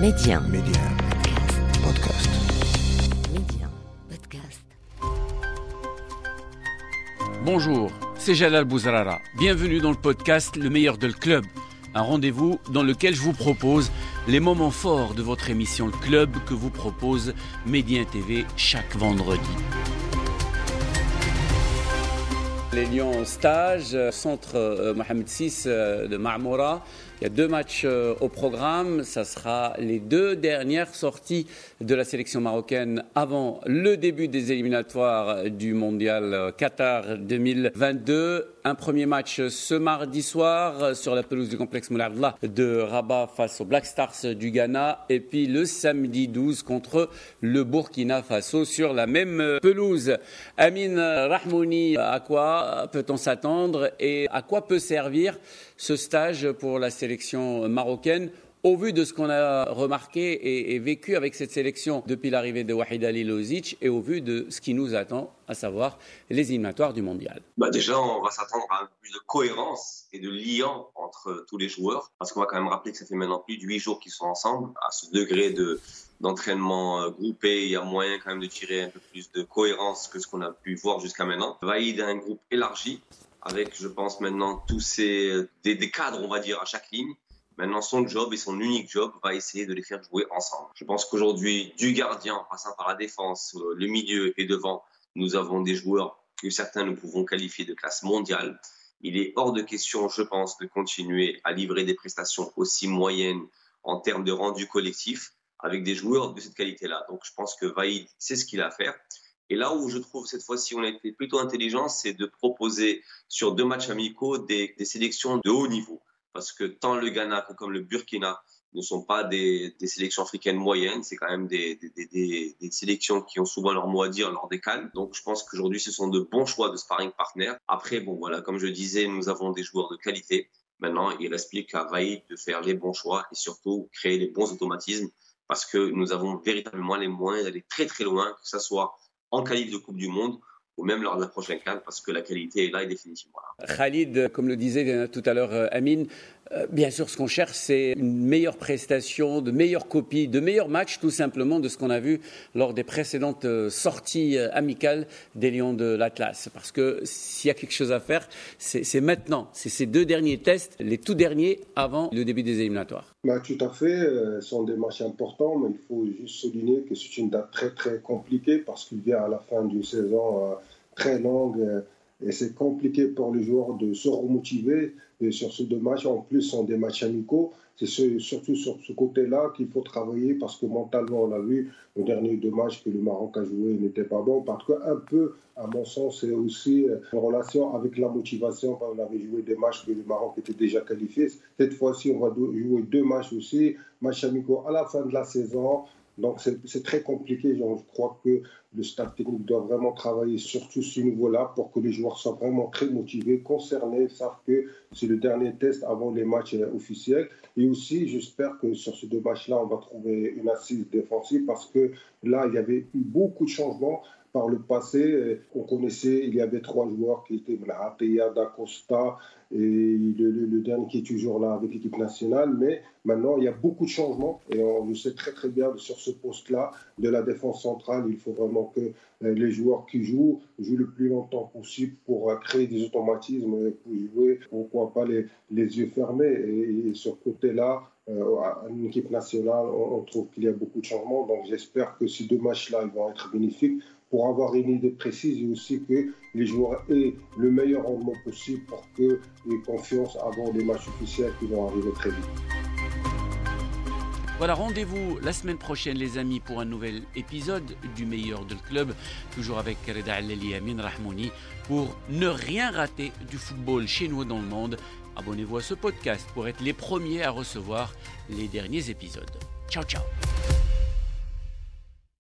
Média. Média. Podcast. Média. Podcast. Bonjour, c'est Jalal Bouzrara. Bienvenue dans le podcast Le meilleur de le club. Un rendez-vous dans lequel je vous propose les moments forts de votre émission Le Club que vous propose Média TV chaque vendredi. Les Lions stage, centre euh, Mohamed VI euh, de Marmora. Il y a deux matchs euh, au programme. Ça sera les deux dernières sorties de la sélection marocaine avant le début des éliminatoires du mondial Qatar 2022. Un premier match ce mardi soir sur la pelouse du complexe Moulay de Rabat face aux Black Stars du Ghana. Et puis le samedi 12 contre le Burkina Faso sur la même pelouse. Amin Rahmouni, à quoi peut-on s'attendre et à quoi peut servir ce stage pour la sélection marocaine au vu de ce qu'on a remarqué et, vécu avec cette sélection depuis l'arrivée de Wahid Ali Lozic et au vu de ce qui nous attend, à savoir les éliminatoires du mondial bah Déjà, on va s'attendre à un peu plus de cohérence et de lien entre tous les joueurs, parce qu'on va quand même rappeler que ça fait maintenant plus de huit jours qu'ils sont ensemble. À ce degré de d'entraînement groupé, il y a moyen quand même de tirer un peu plus de cohérence que ce qu'on a pu voir jusqu'à maintenant. Vaïd a un groupe élargi, avec, je pense, maintenant tous ces des cadres, on va dire, à chaque ligne. Maintenant, son job et son unique job va essayer de les faire jouer ensemble. Je pense qu'aujourd'hui, du gardien, en passant par la défense, le milieu et devant, nous avons des joueurs que certains nous pouvons qualifier de classe mondiale. Il est hors de question, je pense, de continuer à livrer des prestations aussi moyennes en termes de rendu collectif avec des joueurs de cette qualité-là. Donc, je pense que Vaïd sait ce qu'il a à faire. Et là où je trouve cette fois-ci on a été plutôt intelligent, c'est de proposer sur deux matchs amicaux des, des sélections de haut niveau parce que tant le Ghana que le Burkina ne sont pas des, des sélections africaines moyennes, c'est quand même des, des, des, sélections qui ont souvent leur mot à dire lors des cannes. Donc je pense qu'aujourd'hui ce sont de bons choix de sparring partners. Après, bon voilà, comme je disais, nous avons des joueurs de qualité. Maintenant, il reste plus qu'à Vaïd de faire les bons choix et surtout créer les bons automatismes parce que nous avons véritablement les moyens d'aller très très loin, que ce soit en qualif de Coupe du Monde ou même lors de la prochaine canne, parce que la qualité est là et définitivement. Khalid, comme le disait tout à l'heure Amine, bien sûr, ce qu'on cherche, c'est une meilleure prestation, de meilleures copies, de meilleurs matchs, tout simplement, de ce qu'on a vu lors des précédentes sorties amicales des Lions de l'Atlas. Parce que s'il y a quelque chose à faire, c'est maintenant. C'est ces deux derniers tests, les tout derniers avant le début des éliminatoires. Bah, tout à fait. Ce sont des matchs importants, mais il faut juste souligner que c'est une date très, très compliquée parce qu'il vient à la fin d'une saison très longue et c'est compliqué pour les joueurs de se remotiver sur ces deux matchs. En plus, sont des matchs amicaux. C'est surtout sur ce côté-là qu'il faut travailler parce que mentalement, on a vu le dernier deux matchs que le Maroc a joué n'était pas bon. Parce qu'un peu, à mon sens, c'est aussi en relation avec la motivation. On avait joué des matchs que le Maroc était déjà qualifié. Cette fois-ci, on va jouer deux matchs aussi, matchs amicaux à la fin de la saison. Donc c'est très compliqué. je crois que le staff technique doit vraiment travailler sur tout ce niveau-là pour que les joueurs soient vraiment très motivés, concernés, savent que c'est le dernier test avant les matchs officiels. Et aussi, j'espère que sur ces deux matchs-là, on va trouver une assise défensive parce que là, il y avait eu beaucoup de changements. Par le passé, on connaissait, il y avait trois joueurs qui étaient Ateya, D'Acosta et le, dernier qui est toujours là avec l'équipe nationale. Mais maintenant, il y a beaucoup de changements et on le sait très très bien sur ce poste-là de la défense centrale. Il faut vraiment que les joueurs qui jouent jouent le plus longtemps possible pour créer des automatismes, pour jouer, pourquoi pas les, yeux fermés. Et, et sur ce côté-là, euh, à une équipe nationale, on, trouve qu'il y a beaucoup de changements. Donc j'espère que ces deux matchs-là vont être bénéfiques pour avoir une idée précise et aussi que les joueurs aient le meilleur rendement possible pour qu'ils aient confiance avant les matchs officiels qui vont arriver très vite. Voilà, rendez-vous la semaine prochaine, les amis, pour un nouvel épisode du meilleur de club, toujours avec Reda Aleli Amin Rahmouni, pour ne rien rater du football chez nous dans le monde. Abonnez-vous à ce podcast pour être les premiers à recevoir les derniers épisodes. Ciao, ciao